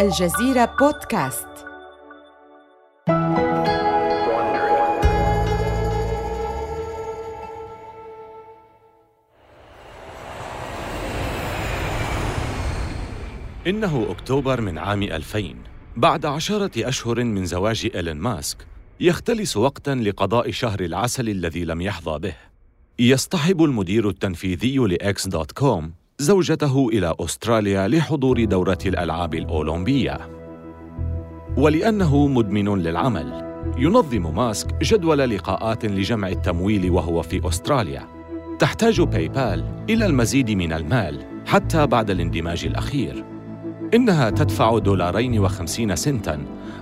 الجزيرة بودكاست. إنه أكتوبر من عام 2000 بعد عشرة أشهر من زواج إيلون ماسك يختلس وقتا لقضاء شهر العسل الذي لم يحظى به. يصطحب المدير التنفيذي لإكس دوت كوم زوجته إلى أستراليا لحضور دورة الألعاب الأولمبية. ولأنه مدمن للعمل ينظم ماسك جدول لقاءات لجمع التمويل وهو في أستراليا. تحتاج باي بال إلى المزيد من المال حتى بعد الاندماج الأخير. إنها تدفع دولارين وخمسين سنتاً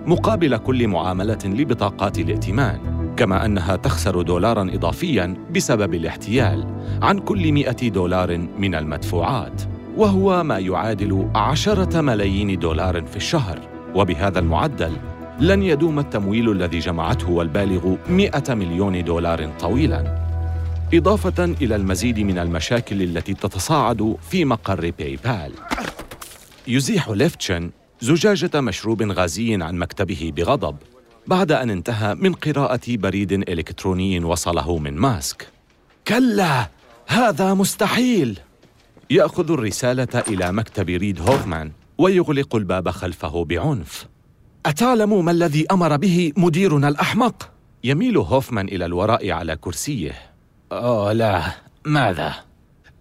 مقابل كل معاملة لبطاقات الائتمان. كما أنها تخسر دولارا إضافيا بسبب الاحتيال عن كل مئة دولار من المدفوعات وهو ما يعادل عشرة ملايين دولار في الشهر. وبهذا المعدل لن يدوم التمويل الذي جمعته والبالغ 100 مليون دولار طويلاً. إضافة إلى المزيد من المشاكل التي تتصاعد في مقر باي بال يزيح ليفتشن زجاجة مشروب غازي عن مكتبه بغضب. بعد أن انتهى من قراءة بريد إلكتروني وصله من ماسك. كلا هذا مستحيل! يأخذ الرسالة إلى مكتب ريد هوفمان ويغلق الباب خلفه بعنف. أتعلم ما الذي أمر به مديرنا الأحمق؟ يميل هوفمان إلى الوراء على كرسيه. أوه لا ماذا؟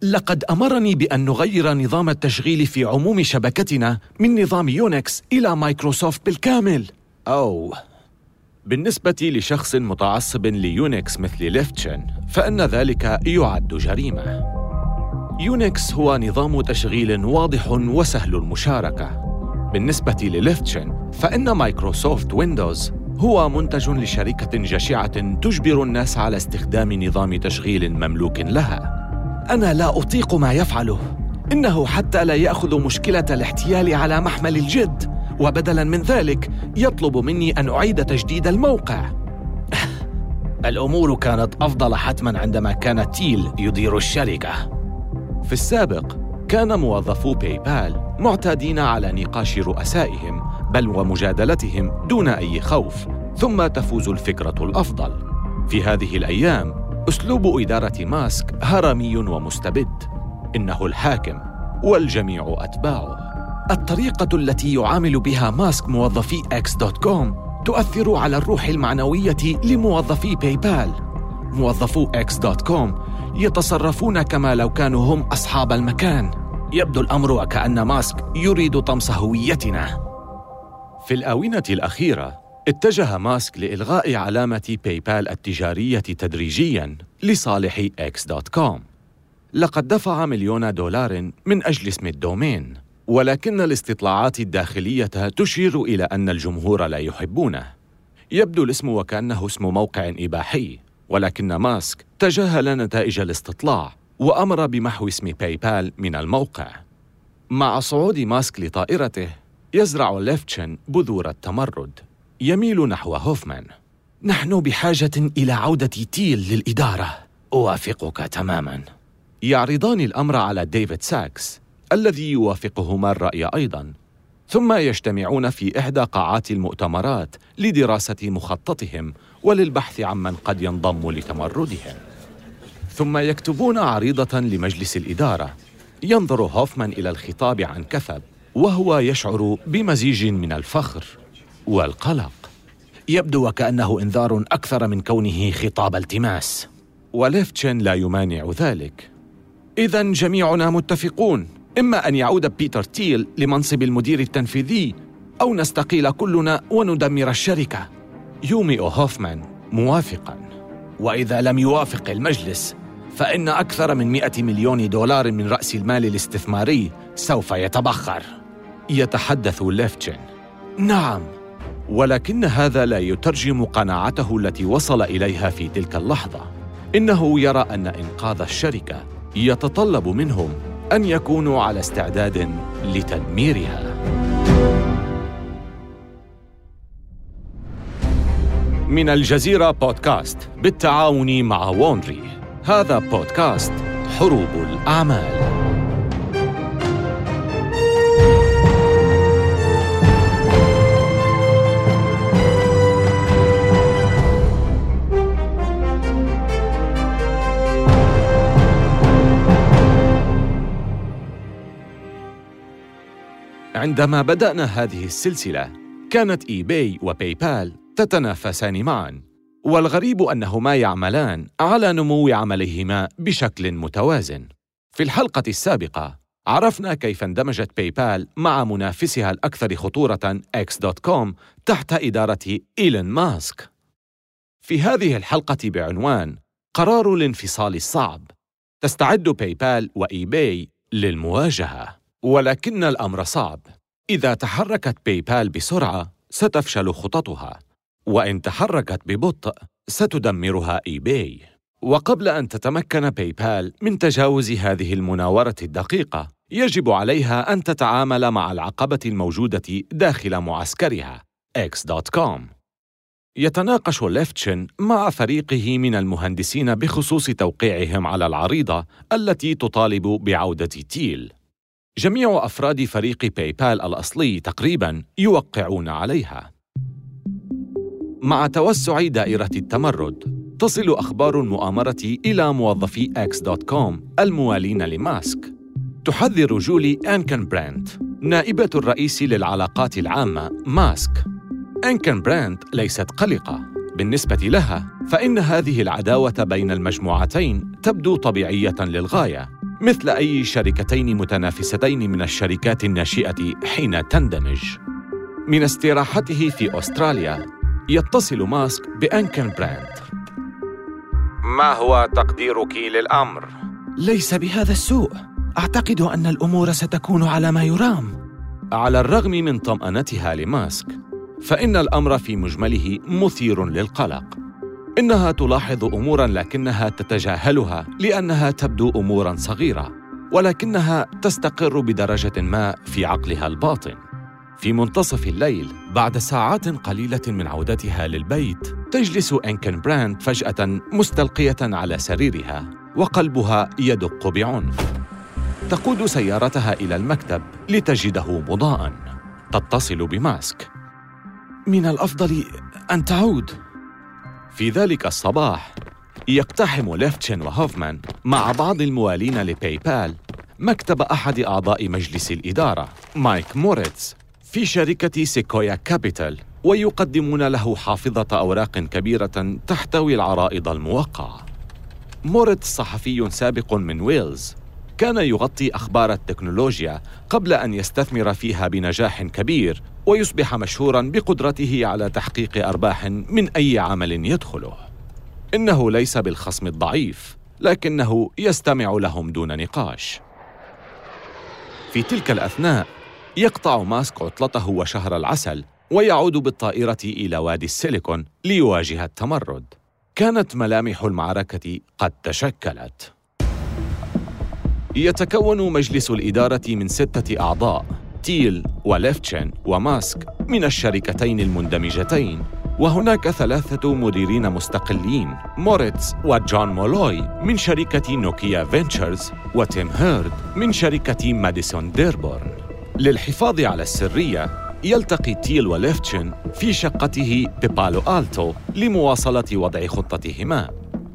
لقد أمرني بأن نغير نظام التشغيل في عموم شبكتنا من نظام يونكس إلى مايكروسوفت بالكامل. أوه بالنسبة لشخص متعصب ليونكس مثل ليفتشن فإن ذلك يعد جريمة. يونكس هو نظام تشغيل واضح وسهل المشاركة. بالنسبة لليفتشن فإن مايكروسوفت ويندوز هو منتج لشركة جشعة تجبر الناس على استخدام نظام تشغيل مملوك لها. أنا لا أطيق ما يفعله. إنه حتى لا يأخذ مشكلة الاحتيال على محمل الجد. وبدلا من ذلك يطلب مني أن أعيد تجديد الموقع. الأمور كانت أفضل حتما عندما كان تيل يدير الشركة. في السابق كان موظفو باي بال معتادين على نقاش رؤسائهم بل ومجادلتهم دون أي خوف ثم تفوز الفكرة الأفضل. في هذه الأيام أسلوب إدارة ماسك هرمي ومستبد. إنه الحاكم والجميع أتباعه. الطريقة التي يعامل بها ماسك موظفي إكس دوت كوم. تؤثر على الروح المعنوية لموظفي باي بال موظفو إكس دوت كوم يتصرفون كما لو كانوا هم أصحاب المكان. يبدو الأمر وكان ماسك يريد طمس هويتنا. في الآونة الأخيرة اتجه ماسك لإلغاء علامة باي بال التجارية تدريجياً لصالح إكس دوت كوم. لقد دفع مليون دولار من أجل اسم الدومين. ولكن الاستطلاعات الداخلية تشير إلى أن الجمهور لا يحبونه. يبدو الاسم وكأنه اسم موقع إباحي ولكن ماسك تجاهل نتائج الاستطلاع وأمر بمحو اسم باي بال من الموقع. مع صعود ماسك لطائرته يزرع ليفتشن بذور التمرد. يميل نحو هوفمان. نحن بحاجة إلى عودة تيل للإدارة. أوافقك تماما. يعرضان الأمر على ديفيد ساكس. الذي يوافقهما الرأي أيضا. ثم يجتمعون في إحدى قاعات المؤتمرات لدراسة مخططهم وللبحث عمن قد ينضم لتمردهم. ثم يكتبون عريضة لمجلس الإدارة. ينظر هوفمان إلى الخطاب عن كثب وهو يشعر بمزيج من الفخر والقلق. يبدو وكأنه إنذار أكثر من كونه خطاب التماس. وليفتشن لا يمانع ذلك. إذا جميعنا متفقون. إما أن يعود بيتر تيل لمنصب المدير التنفيذي أو نستقيل كلنا وندمر الشركة. يومئ هوفمان موافقا. وإذا لم يوافق المجلس فإن أكثر من مئة مليون دولار من رأس المال الاستثماري سوف يتبخر. يتحدث ليفتشن. نعم ولكن هذا لا يترجم قناعته التي وصل إليها في تلك اللحظة. إنه يرى أن إنقاذ الشركة يتطلب منهم أن يكونوا على استعداد لتدميرها. من الجزيرة بودكاست بالتعاون مع Wondery. هذا بودكاست حروب الأعمال. عندما بدأنا هذه السلسلة كانت إي باي وباي بال تتنافسان معا والغريب أنهما يعملان على نمو عمليهما بشكل متوازن. في الحلقة السابقة عرفنا كيف اندمجت باي بال مع منافسها الأكثر خطورة X.com تحت إدارة إيلون ماسك. في هذه الحلقة بعنوان قرار الانفصال الصعب تستعد باي بال وإي باي للمواجهة. ولكن الأمر صعب. إذا تحركت باي بال بسرعة ستفشل خططها. وإن تحركت ببطء ستدمرها إي باي وقبل أن تتمكن باي بال من تجاوز هذه المناورة الدقيقة يجب عليها أن تتعامل مع العقبة الموجودة داخل معسكرها X.com يتناقش ليفتشن مع فريقه من المهندسين بخصوص توقيعهم على العريضة التي تطالب بعودة تيل. جميع أفراد فريق باي بال الأصلي تقريباً يوقعون عليها. مع توسع دائرة التمرد تصل أخبار المؤامرة إلى موظفي X.com الموالين لماسك. تحذر جولي أنكن براند نائبة الرئيس للعلاقات العامة ماسك. أنكن براند ليست قلقة. بالنسبة لها فإن هذه العداوة بين المجموعتين تبدو طبيعية للغاية. مثل أي شركتين متنافستين من الشركات الناشئة حين تندمج. من استراحته في أستراليا يتصل ماسك بأنكن براند. ما هو تقديرك للأمر؟ ليس بهذا السوء. أعتقد أن الأمور ستكون على ما يرام. على الرغم من طمأنتها لماسك فإن الأمر في مجمله مثير للقلق. إنها تلاحظ أمورا لكنها تتجاهلها لأنها تبدو أمورا صغيرة ولكنها تستقر بدرجة ما في عقلها الباطن. في منتصف الليل بعد ساعات قليلة من عودتها للبيت تجلس انكن براند فجأة مستلقية على سريرها وقلبها يدق بعنف. تقود سيارتها إلى المكتب لتجده مضاءً. تتصل بماسك. من الأفضل أن تعود. في ذلك الصباح يقتحم ليفتشن وهوفمان مع بعض الموالين لباي بال مكتب أحد أعضاء مجلس الإدارة مايك موريتز في شركة سيكويا كابيتال ويقدمون له حافظة أوراق كبيرة تحتوي العرائض الموقعة. موريتز صحفي سابق من ويلز كان يغطي أخبار التكنولوجيا قبل أن يستثمر فيها بنجاح كبير ويصبح مشهورا بقدرته على تحقيق أرباح من أي عمل يدخله. إنه ليس بالخصم الضعيف لكنه يستمع لهم دون نقاش. في تلك الأثناء يقطع ماسك عطلته وشهر العسل ويعود بالطائرة إلى وادي السيليكون ليواجه التمرد. كانت ملامح المعركة قد تشكلت. يتكون مجلس الإدارة من ستة أعضاء تيل وليفتشن وماسك من الشركتين المندمجتين. وهناك ثلاثة مديرين مستقلين موريتز وجون مولوي من شركة نوكيا فينتشرز وتيم هيرد من شركة ماديسون ديربورن. للحفاظ على السرية يلتقي تيل وليفتشن في شقته ببالو آلتو لمواصلة وضع خطتهما.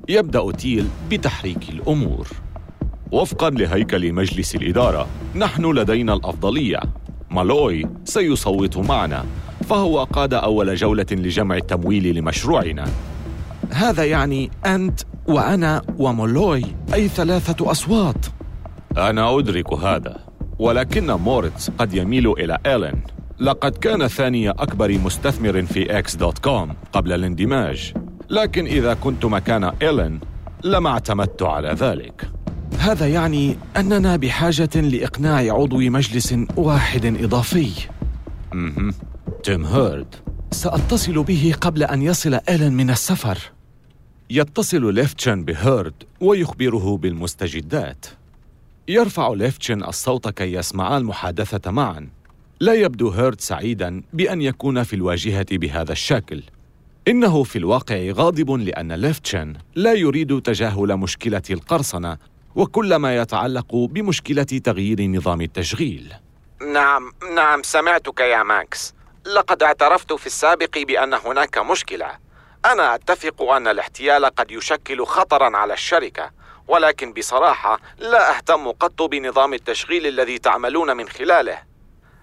يبدأ تيل بتحريك الأمور. وفقا لهيكل مجلس الإدارة نحن لدينا الأفضلية. مولوي سيصوت معنا فهو قاد أول جولة لجمع التمويل لمشروعنا. هذا يعني أنت وأنا ومولوي أي ثلاثة أصوات. أنا أدرك هذا ولكن موريتز قد يميل إلى إيلون. لقد كان ثاني أكبر مستثمر في إكس دوت كوم قبل الاندماج. لكن إذا كنت مكان إيلون لما اعتمدت على ذلك. هذا يعني أننا بحاجة لإقناع عضو مجلس واحد إضافي. تيم هيرد سأتصل به قبل أن يصل إيلون من السفر. يتصل ليفتشن بهيرد ويخبره بالمستجدات. يرفع ليفتشن الصوت كي يسمعا المحادثة معا. لا يبدو هيرد سعيدا بأن يكون في الواجهة بهذا الشكل. إنه في الواقع غاضب لأن ليفتشن لا يريد تجاهل مشكلة القرصنة وكل ما يتعلق بمشكلة تغيير نظام التشغيل. نعم، نعم سمعتك يا ماكس. لقد اعترفت في السابق بأن هناك مشكلة. أنا أتفق أن الاحتيال قد يشكل خطرا على الشركة، ولكن بصراحة لا أهتم قط بنظام التشغيل الذي تعملون من خلاله.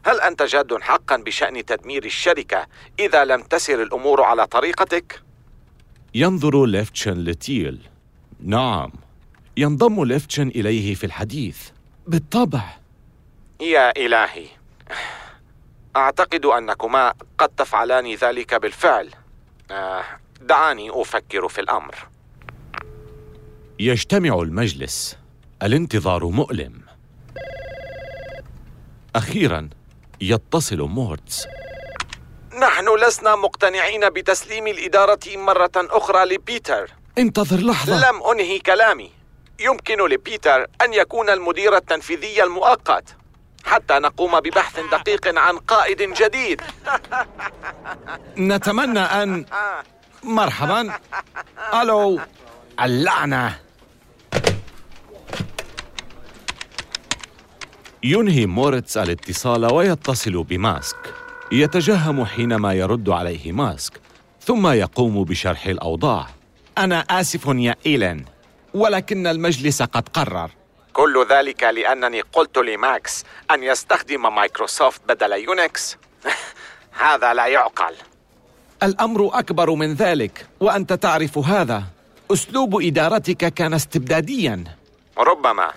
هل أنت جاد حقا بشأن تدمير الشركة إذا لم تسر الأمور على طريقتك؟ ينظر ليفتشن لتيل نعم ينضم ليفتشن إليه في الحديث. بالطبع. يا إلهي. أعتقد أنكما قد تفعلان ذلك بالفعل. آه دعاني أفكر في الأمر. يجتمع المجلس. الانتظار مؤلم. أخيرا يتصل مورتس نحن لسنا مقتنعين بتسليم الإدارة مرة أخرى لبيتر. انتظر لحظة. لم أنهي كلامي. يمكن لبيتر أن يكون المدير التنفيذي المؤقت حتى نقوم ببحث دقيق عن قائد جديد. نتمنى أن مرحبا. ألو اللعنة. ينهي موريتس الاتصال ويتصل بماسك. يتجهم حينما يرد عليه ماسك ثم يقوم بشرح الأوضاع. أنا آسف يا إيلين. ولكن المجلس قد قرر. كل ذلك لأنني قلت لماكس أن يستخدم مايكروسوفت بدل يونكس. هذا لا يعقل. الأمر أكبر من ذلك وأنت تعرف هذا. أسلوب إدارتك كان استبداديا. ربما.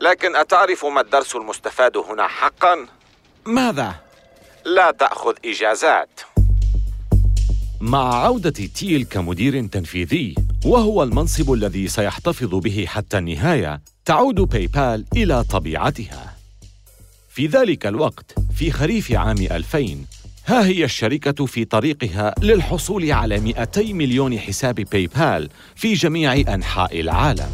لكن أتعرف ما الدرس المستفاد هنا حقا؟ ماذا؟ لا تأخذ إجازات. مع عودة تيل كمدير تنفيذي وهو المنصب الذي سيحتفظ به حتى النهاية تعود باي بال إلى طبيعتها. في ذلك الوقت في خريف عام 2000 ها هي الشركة في طريقها للحصول على 200 مليون حساب باي بال في جميع أنحاء العالم.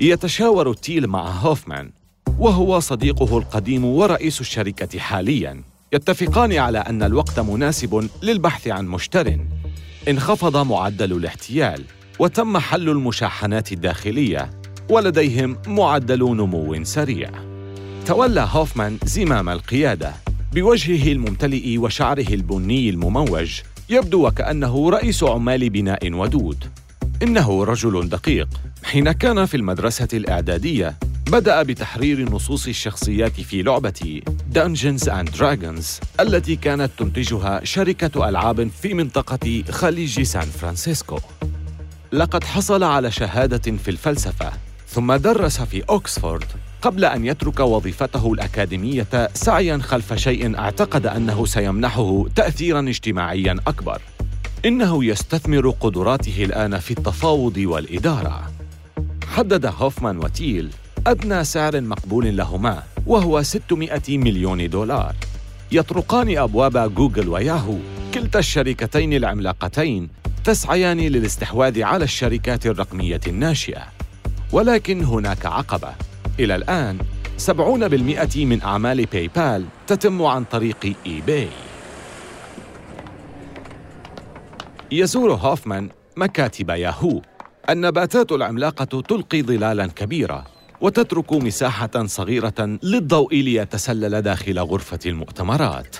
يتشاور تيل مع هوفمان وهو صديقه القديم ورئيس الشركة حالياً. يتفقان على أن الوقت مناسب للبحث عن مشتر. انخفض معدل الاحتيال. وتم حل المشاحنات الداخلية ولديهم معدل نمو سريع. تولى هوفمان زمام القيادة بوجهه الممتلئ وشعره البني المموج يبدو وكأنه رئيس عمال بناء ودود. إنه رجل دقيق. حين كان في المدرسة الإعدادية بدأ بتحرير نصوص الشخصيات في لعبة Dungeons and Dragons التي كانت تنتجها شركة ألعاب في منطقة خليج سان فرانسيسكو. لقد حصل على شهادة في الفلسفة ثم درس في أوكسفورد قبل أن يترك وظيفته الأكاديمية سعياً خلف شيء أعتقد أنه سيمنحه تأثيراً اجتماعياً أكبر. إنه يستثمر قدراته الآن في التفاوض والإدارة. حدد هوفمان وتيل أدنى سعر مقبول لهما وهو 600 مليون دولار يطرقان أبواب جوجل وياهو كلتا الشركتين العملاقتين تسعيان للاستحواذ على الشركات الرقمية الناشئة. ولكن هناك عقبة. إلى الآن 70% من أعمال باي بال تتم عن طريق إي باي يزور هوفمان مكاتب ياهو النباتات العملاقة تلقي ظلالا كبيرة وتترك مساحة صغيرة للضوء ليتسلل داخل غرفة المؤتمرات.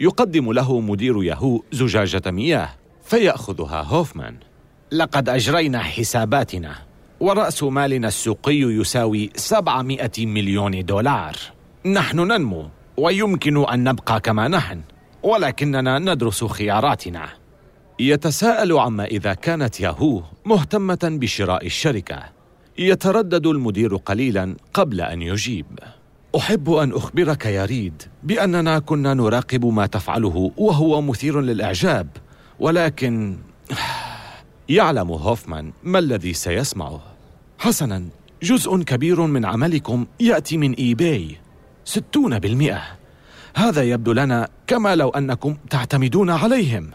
يقدم له مدير ياهو زجاجة مياه فيأخذها هوفمان. لقد أجرينا حساباتنا ورأس مالنا السوقي يساوي 700 مليون دولار. نحن ننمو ويمكن أن نبقى كما نحن ولكننا ندرس خياراتنا. يتساءل عما إذا كانت ياهو مهتمة بشراء الشركة يتردد المدير قليلا قبل أن يجيب أحب أن أخبرك يا ريد بأننا كنا نراقب ما تفعله وهو مثير للإعجاب ولكن يعلم هوفمان ما الذي سيسمعه. حسنا جزء كبير من عملكم يأتي من اي باي ستون بالمئة. هذا يبدو لنا كما لو أنكم تعتمدون عليهم.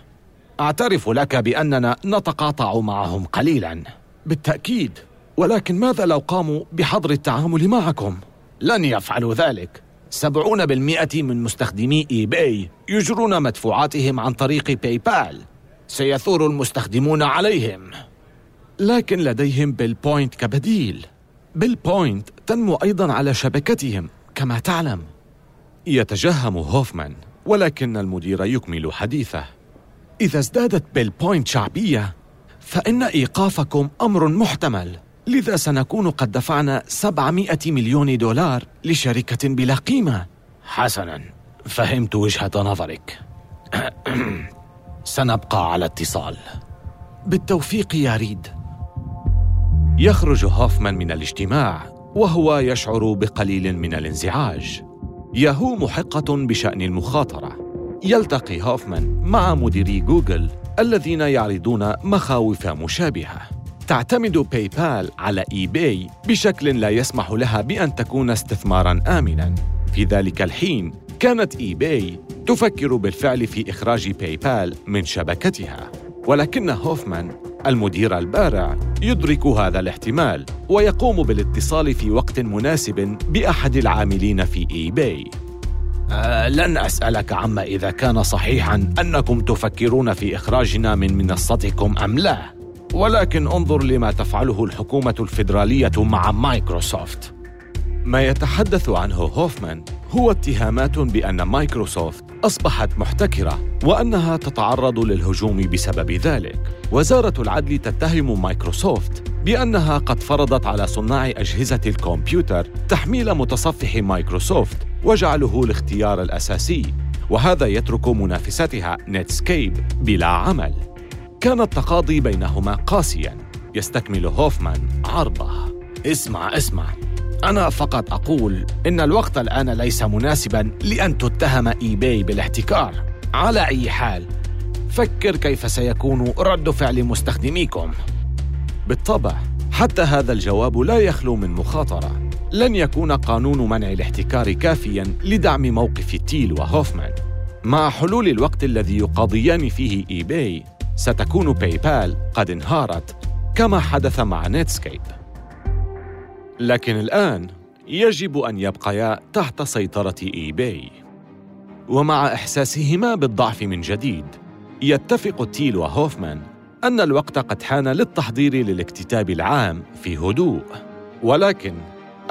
أعترف لك بأننا نتقاطع معهم قليلا. بالتأكيد. ولكن ماذا لو قاموا بحظر التعامل معكم؟ لن يفعلوا ذلك. سبعون بالمئة من مستخدمي إي باي يجرون مدفوعاتهم عن طريق باي بال سيثور المستخدمون عليهم. لكن لديهم بيل بوينت كبديل. بيل بوينت تنمو أيضا على شبكتهم كما تعلم. يتجهم هوفمان ولكن المدير يكمل حديثه. إذا ازدادت بيل بوينت شعبية فإن إيقافكم أمر محتمل. لذا سنكون قد دفعنا 700 مليون دولار لشركة بلا قيمة. حسنا فهمت وجهة نظرك. سنبقى على اتصال. بالتوفيق يا ريد. يخرج هوفمان من الاجتماع وهو يشعر بقليل من الانزعاج. ياهو محقة بشأن المخاطرة. يلتقي هوفمان مع مديري جوجل الذين يعرضون مخاوف مشابهة. تعتمد باي بال على اي باي بشكل لا يسمح لها بأن تكون استثماراً آمناً. في ذلك الحين كانت اي باي تفكر بالفعل في إخراج باي بال من شبكتها. ولكن هوفمان المدير البارع يدرك هذا الاحتمال ويقوم بالاتصال في وقت مناسب بأحد العاملين في اي باي أه لن أسألك عما إذا كان صحيحا أنكم تفكرون في إخراجنا من منصتكم أم لا. ولكن انظر لما تفعله الحكومة الفيدرالية مع مايكروسوفت ما يتحدث عنه هوفمان هو اتهامات بأن مايكروسوفت أصبحت محتكرة وأنها تتعرض للهجوم بسبب ذلك. وزارة العدل تتهم مايكروسوفت بأنها قد فرضت على صناع أجهزة الكمبيوتر تحميل متصفح مايكروسوفت وجعله الاختيار الأساسي، وهذا يترك منافستها نتسكيب بلا عمل. كان التقاضي بينهما قاسياً، يستكمل هوفمان عرضه. اسمع اسمع. أنا فقط أقول إن الوقت الآن ليس مناسبا لأن تتهم إي باي بالاحتكار. على أي حال فكر كيف سيكون رد فعل مستخدميكم. بالطبع حتى هذا الجواب لا يخلو من مخاطرة. لن يكون قانون منع الاحتكار كافيا لدعم موقف تيل وهوفمان. مع حلول الوقت الذي يقاضيان فيه اي باي ستكون باي بال قد انهارت كما حدث مع نتسكيب لكن الآن يجب أن يبقيا تحت سيطرة إي باي ومع إحساسهما بالضعف من جديد يتفق تيل وهوفمان أن الوقت قد حان للتحضير للاكتتاب العام في هدوء. ولكن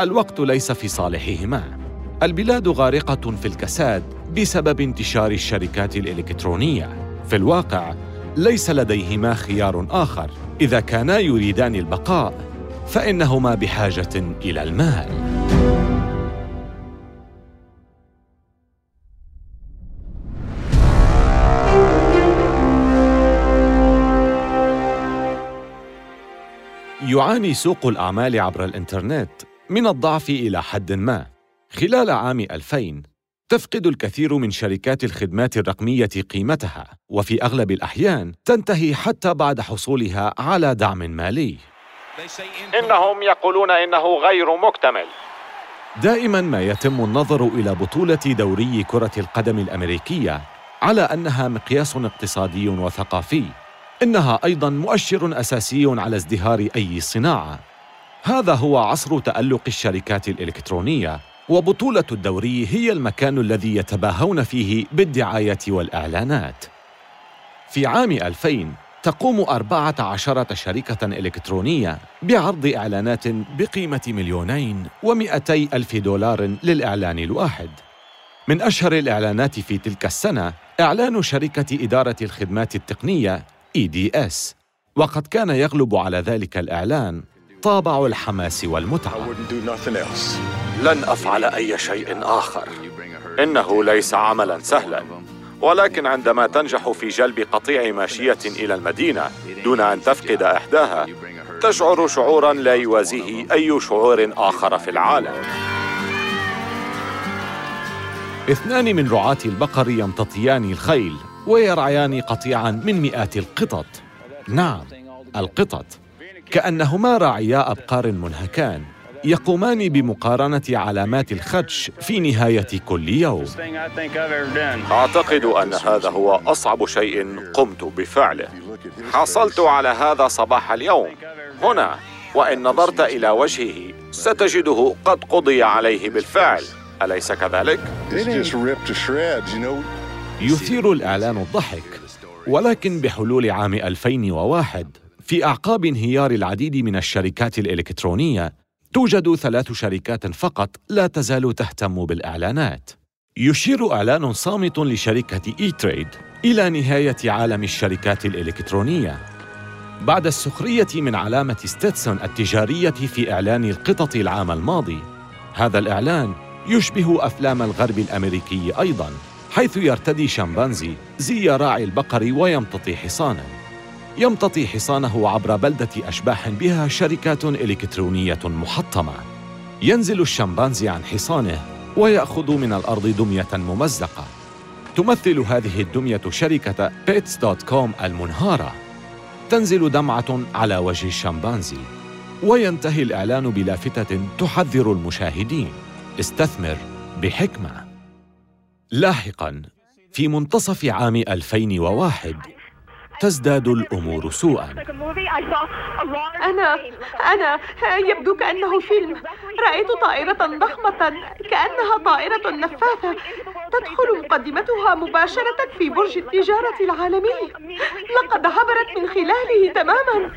الوقت ليس في صالحهما. البلاد غارقة في الكساد بسبب انتشار الشركات الإلكترونية. في الواقع ليس لديهما خيار آخر. إذا كانا يريدان البقاء فإنهما بحاجة إلى المال. يعاني سوق الأعمال عبر الإنترنت من الضعف إلى حد ما. خلال عام 2000 تفقد الكثير من شركات الخدمات الرقمية قيمتها وفي أغلب الأحيان تنتهي حتى بعد حصولها على دعم مالي. إنهم يقولون إنه غير مكتمل. دائما ما يتم النظر إلى بطولة دوري كرة القدم الأمريكية على أنها مقياس اقتصادي وثقافي إنها أيضا مؤشر أساسي على ازدهار أي صناعة. هذا هو عصر تألق الشركات الإلكترونية وبطولة الدوري هي المكان الذي يتباهون فيه بالدعاية والإعلانات. في عام 2000 تقوم أربعة عشرة شركة إلكترونية بعرض إعلانات بقيمة مليونين ومئتي ألف دولار للإعلان الواحد. من أشهر الإعلانات في تلك السنة إعلان شركة إدارة الخدمات التقنية EDS وقد كان يغلب على ذلك الإعلان طابع الحماس والمتعة. لن أفعل أي شيء آخر. إنه ليس عملا سهلا. ولكن عندما تنجح في جلب قطيع ماشية إلى المدينة دون أن تفقد إحداها تشعر شعورا لا يوازيه أي شعور آخر في العالم. اثنان من رعاة البقر يمتطيان الخيل ويرعيان قطيعا من مئات القطط. نعم القطط. كأنهما راعيا أبقار منهكان يقومان بمقارنة علامات الخدش في نهاية كل يوم. أعتقد أن هذا هو أصعب شيء قمت بفعله. حصلت على هذا صباح اليوم هنا وإن نظرت إلى وجهه ستجده قد قضي عليه بالفعل أليس كذلك؟ يثير الإعلان الضحك ولكن بحلول عام 2001 في أعقاب انهيار العديد من الشركات الإلكترونية توجد ثلاث شركات فقط لا تزال تهتم بالإعلانات. يشير إعلان صامت لشركة إي تريد إلى نهاية عالم الشركات الإلكترونية. بعد السخرية من علامة ستيتسون التجارية في إعلان القطط العام الماضي هذا الإعلان يشبه أفلام الغرب الأمريكي أيضاً حيث يرتدي شمبانزي زي راعي البقر ويمتطي حصاناً. يمتطي حصانه عبر بلدة أشباح بها شركات إلكترونية محطمة. ينزل الشمبانزي عن حصانه ويأخذ من الأرض دمية ممزقة. تمثل هذه الدمية شركة بيتس دوت كوم المنهارة. تنزل دمعة على وجه الشمبانزي. وينتهي الإعلان بلافتة تحذر المشاهدين. استثمر بحكمة. لاحقاً في منتصف عام 2001 تزداد الأمور سوءا. أنا أنا يبدو كأنه فيلم. رأيت طائرة ضخمة كأنها طائرة نفاثة تدخل مقدمتها مباشرة في برج التجارة العالمي. لقد عبرت من خلاله تماما.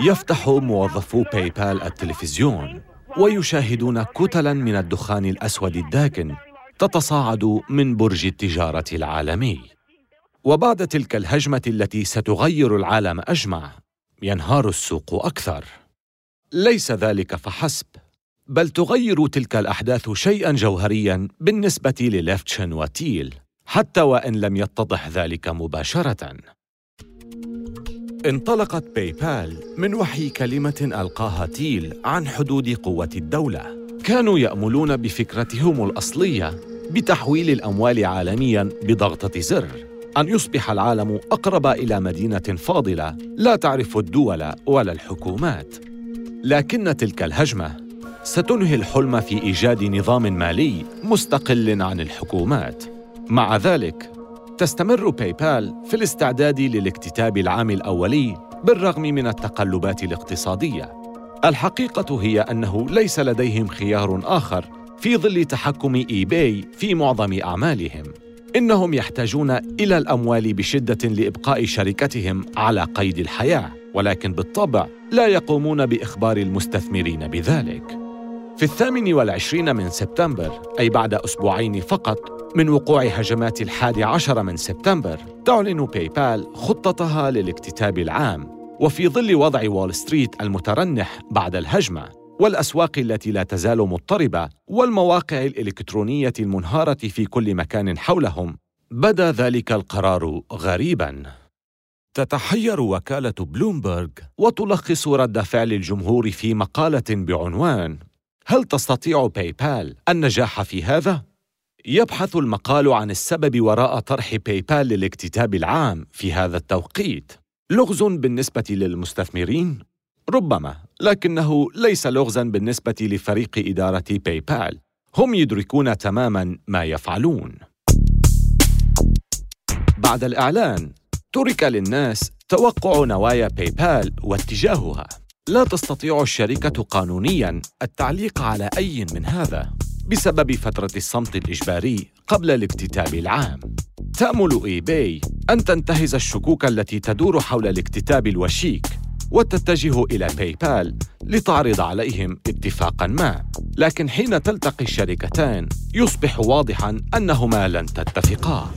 يفتح موظفو باي بال التلفزيون ويشاهدون كتلا من الدخان الأسود الداكن تتصاعد من برج التجارة العالمي. وبعد تلك الهجمة التي ستغير العالم أجمع ينهار السوق أكثر. ليس ذلك فحسب بل تغير تلك الأحداث شيئا جوهريا بالنسبة لليفتشن وتيل حتى وإن لم يتضح ذلك مباشرة. انطلقت باي بال من وحي كلمة ألقاها تيل عن حدود قوة الدولة. كانوا يأملون بفكرتهم الأصلية بتحويل الأموال عالميا بضغطة زر. أن يصبح العالم أقرب إلى مدينة فاضلة لا تعرف الدول ولا الحكومات. لكن تلك الهجمة ستنهي الحلم في إيجاد نظام مالي مستقل عن الحكومات. مع ذلك تستمر باي بال في الاستعداد للاكتتاب العام الأولي بالرغم من التقلبات الاقتصادية. الحقيقة هي أنه ليس لديهم خيار آخر في ظل تحكم اي باي في معظم أعمالهم. إنهم يحتاجون إلى الأموال بشدة لإبقاء شركتهم على قيد الحياة ولكن بالطبع لا يقومون بإخبار المستثمرين بذلك. في الثامن والعشرين من سبتمبر أي بعد أسبوعين فقط من وقوع هجمات الحادي عشر من سبتمبر تعلن باي بال خطتها للاكتتاب العام وفي ظل وضع وول ستريت المترنح بعد الهجمة. والأسواق التي لا تزال مضطربة والمواقع الإلكترونية المنهارة في كل مكان حولهم. بدا ذلك القرار غريبا. تتحير وكالة بلومبرغ وتلخص رد فعل الجمهور في مقالة بعنوان هل تستطيع باي بال النجاح في هذا؟ يبحث المقال عن السبب وراء طرح باي بال للاكتتاب العام في هذا التوقيت. لغز بالنسبة للمستثمرين ربما لكنه ليس لغزا بالنسبة لفريق إدارة باي بال هم يدركون تماما ما يفعلون. بعد الإعلان ترك للناس توقع نوايا باي بال واتجاهها. لا تستطيع الشركة قانونيا التعليق على أي من هذا بسبب فترة الصمت الإجباري قبل الاكتتاب العام. تأمل اي باي أن تنتهز الشكوك التي تدور حول الاكتتاب الوشيك. وتتجه إلى باي بال لتعرض عليهم اتفاقا ما. لكن حين تلتقي الشركتان يصبح واضحا أنهما لن تتفقا.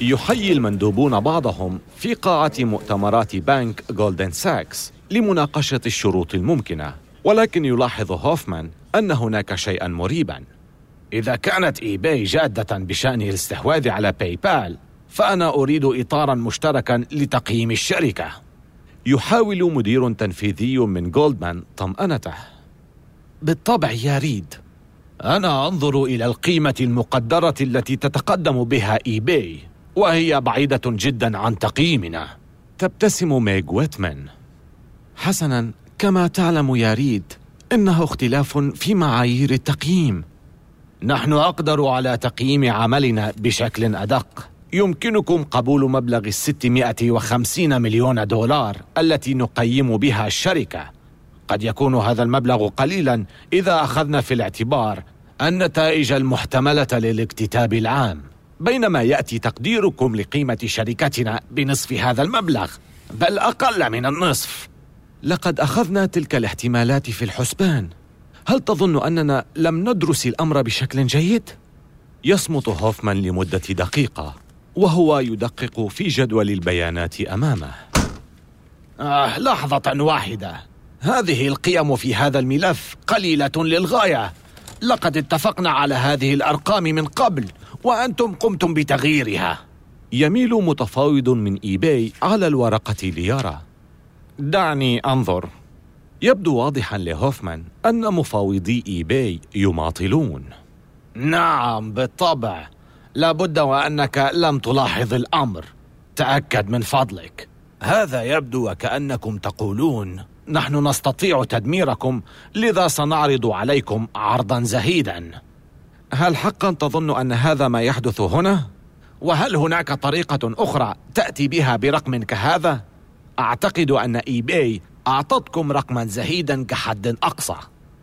يحيي المندوبون بعضهم في قاعة مؤتمرات بنك جولدمان ساكس لمناقشة الشروط الممكنة. ولكن يلاحظ هوفمان أن هناك شيئا مريبا. إذا كانت إي باي جادة بشأن الاستحواذ على باي بال فأنا أريد إطارا مشتركا لتقييم الشركة. يحاول مدير تنفيذي من جولدمان طمأنته. بالطبع يا ريد. أنا أنظر إلى القيمة المقدرة التي تتقدم بها إي باي وهي بعيدة جدا عن تقييمنا. تبتسم ميغ ويتمان. حسنا كما تعلم يا ريد إنه اختلاف في معايير التقييم. نحن أقدر على تقييم عملنا بشكل أدق. يمكنكم قبول مبلغ الستمائة وخمسين مليون دولار التي نقيم بها الشركة. قد يكون هذا المبلغ قليلا إذا أخذنا في الاعتبار النتائج المحتملة للاكتتاب العام. بينما يأتي تقديركم لقيمة شركتنا بنصف هذا المبلغ بل أقل من النصف. لقد أخذنا تلك الاحتمالات في الحسبان. هل تظن أننا لم ندرس الأمر بشكل جيد؟ يصمت هوفمان لمدة دقيقة. وهو يدقق في جدول البيانات أمامه. آه لحظة واحدة. هذه القيم في هذا الملف قليلة للغاية. لقد اتفقنا على هذه الأرقام من قبل وأنتم قمتم بتغييرها. يميل متفاوض من إيباي على الورقة ليرى. دعني أنظر. يبدو واضحا لهوفمان أن مفاوضي إيباي يماطلون. نعم بالطبع. لابد وأنك لم تلاحظ الأمر تأكد من فضلك هذا يبدو وكأنكم تقولون نحن نستطيع تدميركم لذا سنعرض عليكم عرضا زهيدا هل حقا تظن أن هذا ما يحدث هنا؟ وهل هناك طريقة أخرى تأتي بها برقم كهذا؟ أعتقد أن إيباي أعطتكم رقما زهيدا كحد أقصى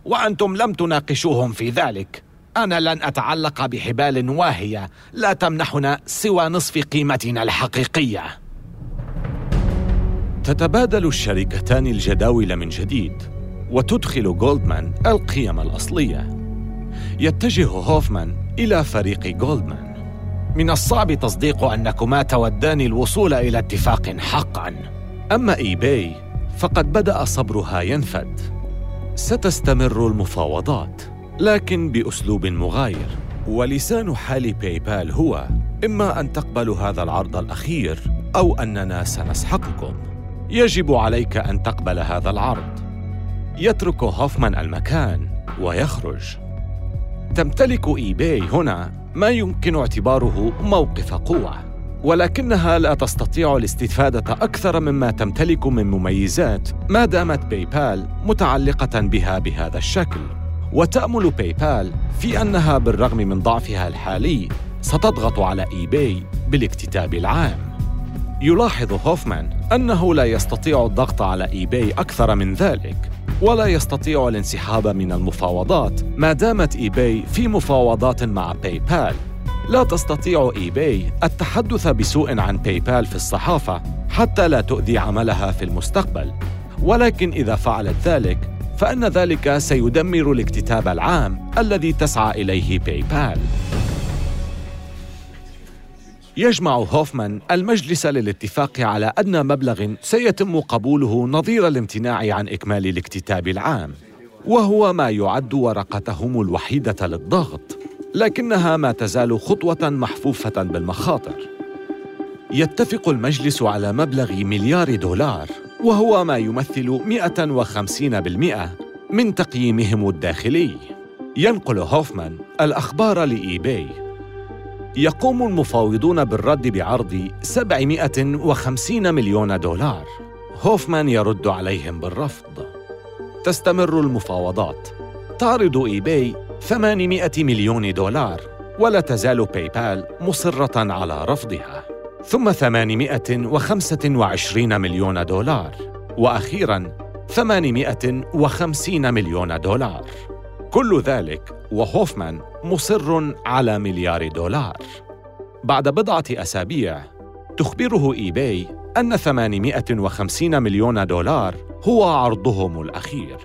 وأنتم لم تناقشوهم في ذلك أنا لن أتعلق بحبال واهية لا تمنحنا سوى نصف قيمتنا الحقيقية. تتبادل الشركتان الجداول من جديد وتدخل جولدمان القيم الأصلية. يتجه هوفمان إلى فريق جولدمان. من الصعب تصديق أنكما تودان الوصول إلى اتفاق حقا. أما إيباي فقد بدأ صبرها ينفد. ستستمر المفاوضات. لكن بأسلوب مغاير. ولسان حال باي بال هو إما أن تقبلوا هذا العرض الأخير أو أننا سنسحقكم. يجب عليك أن تقبل هذا العرض. يترك هوفمان المكان ويخرج. تمتلك إيباي هنا ما يمكن اعتباره موقف قوة. ولكنها لا تستطيع الاستفادة أكثر مما تمتلك من مميزات ما دامت باي بال متعلقة بها بهذا الشكل. وتأمل باي بال في أنها بالرغم من ضعفها الحالي ستضغط على إيباي بالاكتتاب العام. يلاحظ هوفمان أنه لا يستطيع الضغط على إيباي أكثر من ذلك ولا يستطيع الانسحاب من المفاوضات ما دامت إيباي في مفاوضات مع باي بال لا تستطيع إيباي التحدث بسوء عن باي بال في الصحافة حتى لا تؤذي عملها في المستقبل. ولكن إذا فعلت ذلك فإن ذلك سيدمر الاكتتاب العام الذي تسعى إليه باي بال يجمع هوفمان المجلس للاتفاق على أدنى مبلغ سيتم قبوله نظير الامتناع عن إكمال الاكتتاب العام وهو ما يعد ورقتهم الوحيدة للضغط لكنها ما تزال خطوة محفوفة بالمخاطر. يتفق المجلس على مبلغ مليار دولار. وهو ما يمثل 150% من تقييمهم الداخلي. ينقل هوفمان الأخبار لإيباي. يقوم المفاوضون بالرد بعرض 750 مليون دولار. هوفمان يرد عليهم بالرفض. تستمر المفاوضات. تعرض إيباي 800 مليون دولار ولا تزال باي بال مصرة على رفضها. ثم 825 مليون دولار. وأخيراً 850 مليون دولار. كل ذلك وهوفمان مصر على مليار دولار. بعد بضعة أسابيع تخبره إيباي أن 850 مليون دولار هو عرضهم الأخير.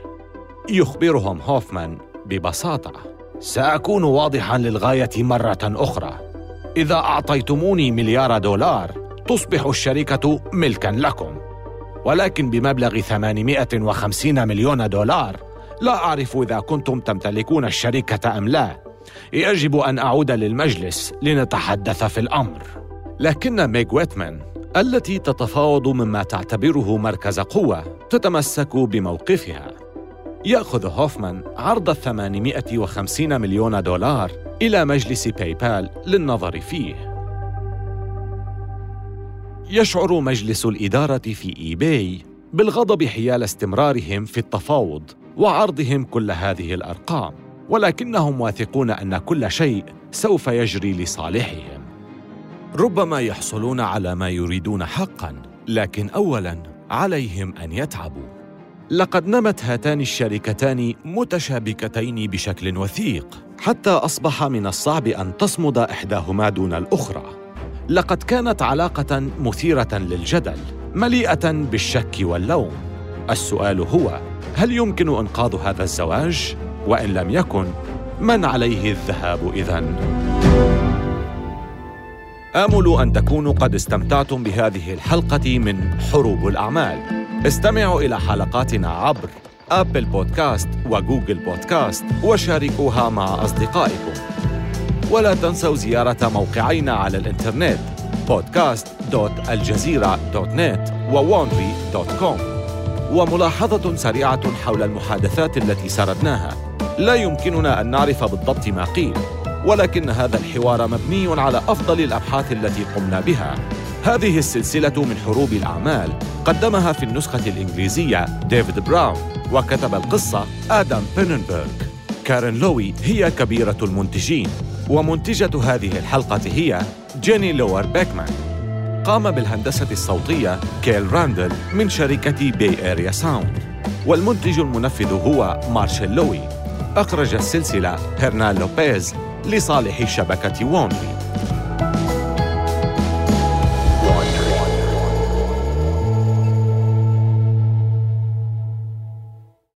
يخبرهم هوفمان ببساطة. سأكون واضحا للغاية مرة أخرى. إذا أعطيتموني مليار دولار تصبح الشركة ملكا لكم. ولكن بمبلغ 850 مليون دولار لا أعرف إذا كنتم تمتلكون الشركة أم لا. يجب أن أعود للمجلس لنتحدث في الأمر. لكن ميغ ويتمان التي تتفاوض مما تعتبره مركز قوة تتمسك بموقفها. يأخذ هوفمان عرض 850 مليون دولار إلى مجلس باي بال للنظر فيه. يشعر مجلس الإدارة في إيباي بالغضب حيال استمرارهم في التفاوض وعرضهم كل هذه الأرقام ولكنهم واثقون أن كل شيء سوف يجري لصالحهم. ربما يحصلون على ما يريدون حقا لكن أولا عليهم أن يتعبوا. لقد نمت هاتان الشركتان متشابكتين بشكل وثيق حتى أصبح من الصعب أن تصمد إحداهما دون الأخرى. لقد كانت علاقة مثيرة للجدل مليئة بالشك واللوم. السؤال هو هل يمكن إنقاذ هذا الزواج؟ وإن لم يكن من عليه الذهاب إذن؟ آمل أن تكونوا قد استمتعتم بهذه الحلقة من حروب الأعمال. استمعوا إلى حلقاتنا عبر أبل بودكاست وجوجل بودكاست وشاركوها مع أصدقائكم. ولا تنسوا زيارة موقعينا على الإنترنت podcast.aljazeera.net وwonry.com وملاحظة سريعة حول المحادثات التي سردناها. لا يمكننا أن نعرف بالضبط ما قيل ولكن هذا الحوار مبني على أفضل الأبحاث التي قمنا بها. هذه السلسلة من حروب الأعمال قدمها في النسخة الإنجليزية ديفيد براون وكتب القصة آدم بيننبرغ كارين لوي هي كبيرة المنتجين ومنتجة هذه الحلقة هي جيني لور بيكمان. قام بالهندسة الصوتية كيل راندل من شركة بي إيريا ساوند. والمنتج المنفذ هو مارشيل لوي. أخرج السلسلة هرنان لوبيز لصالح شبكة وندري.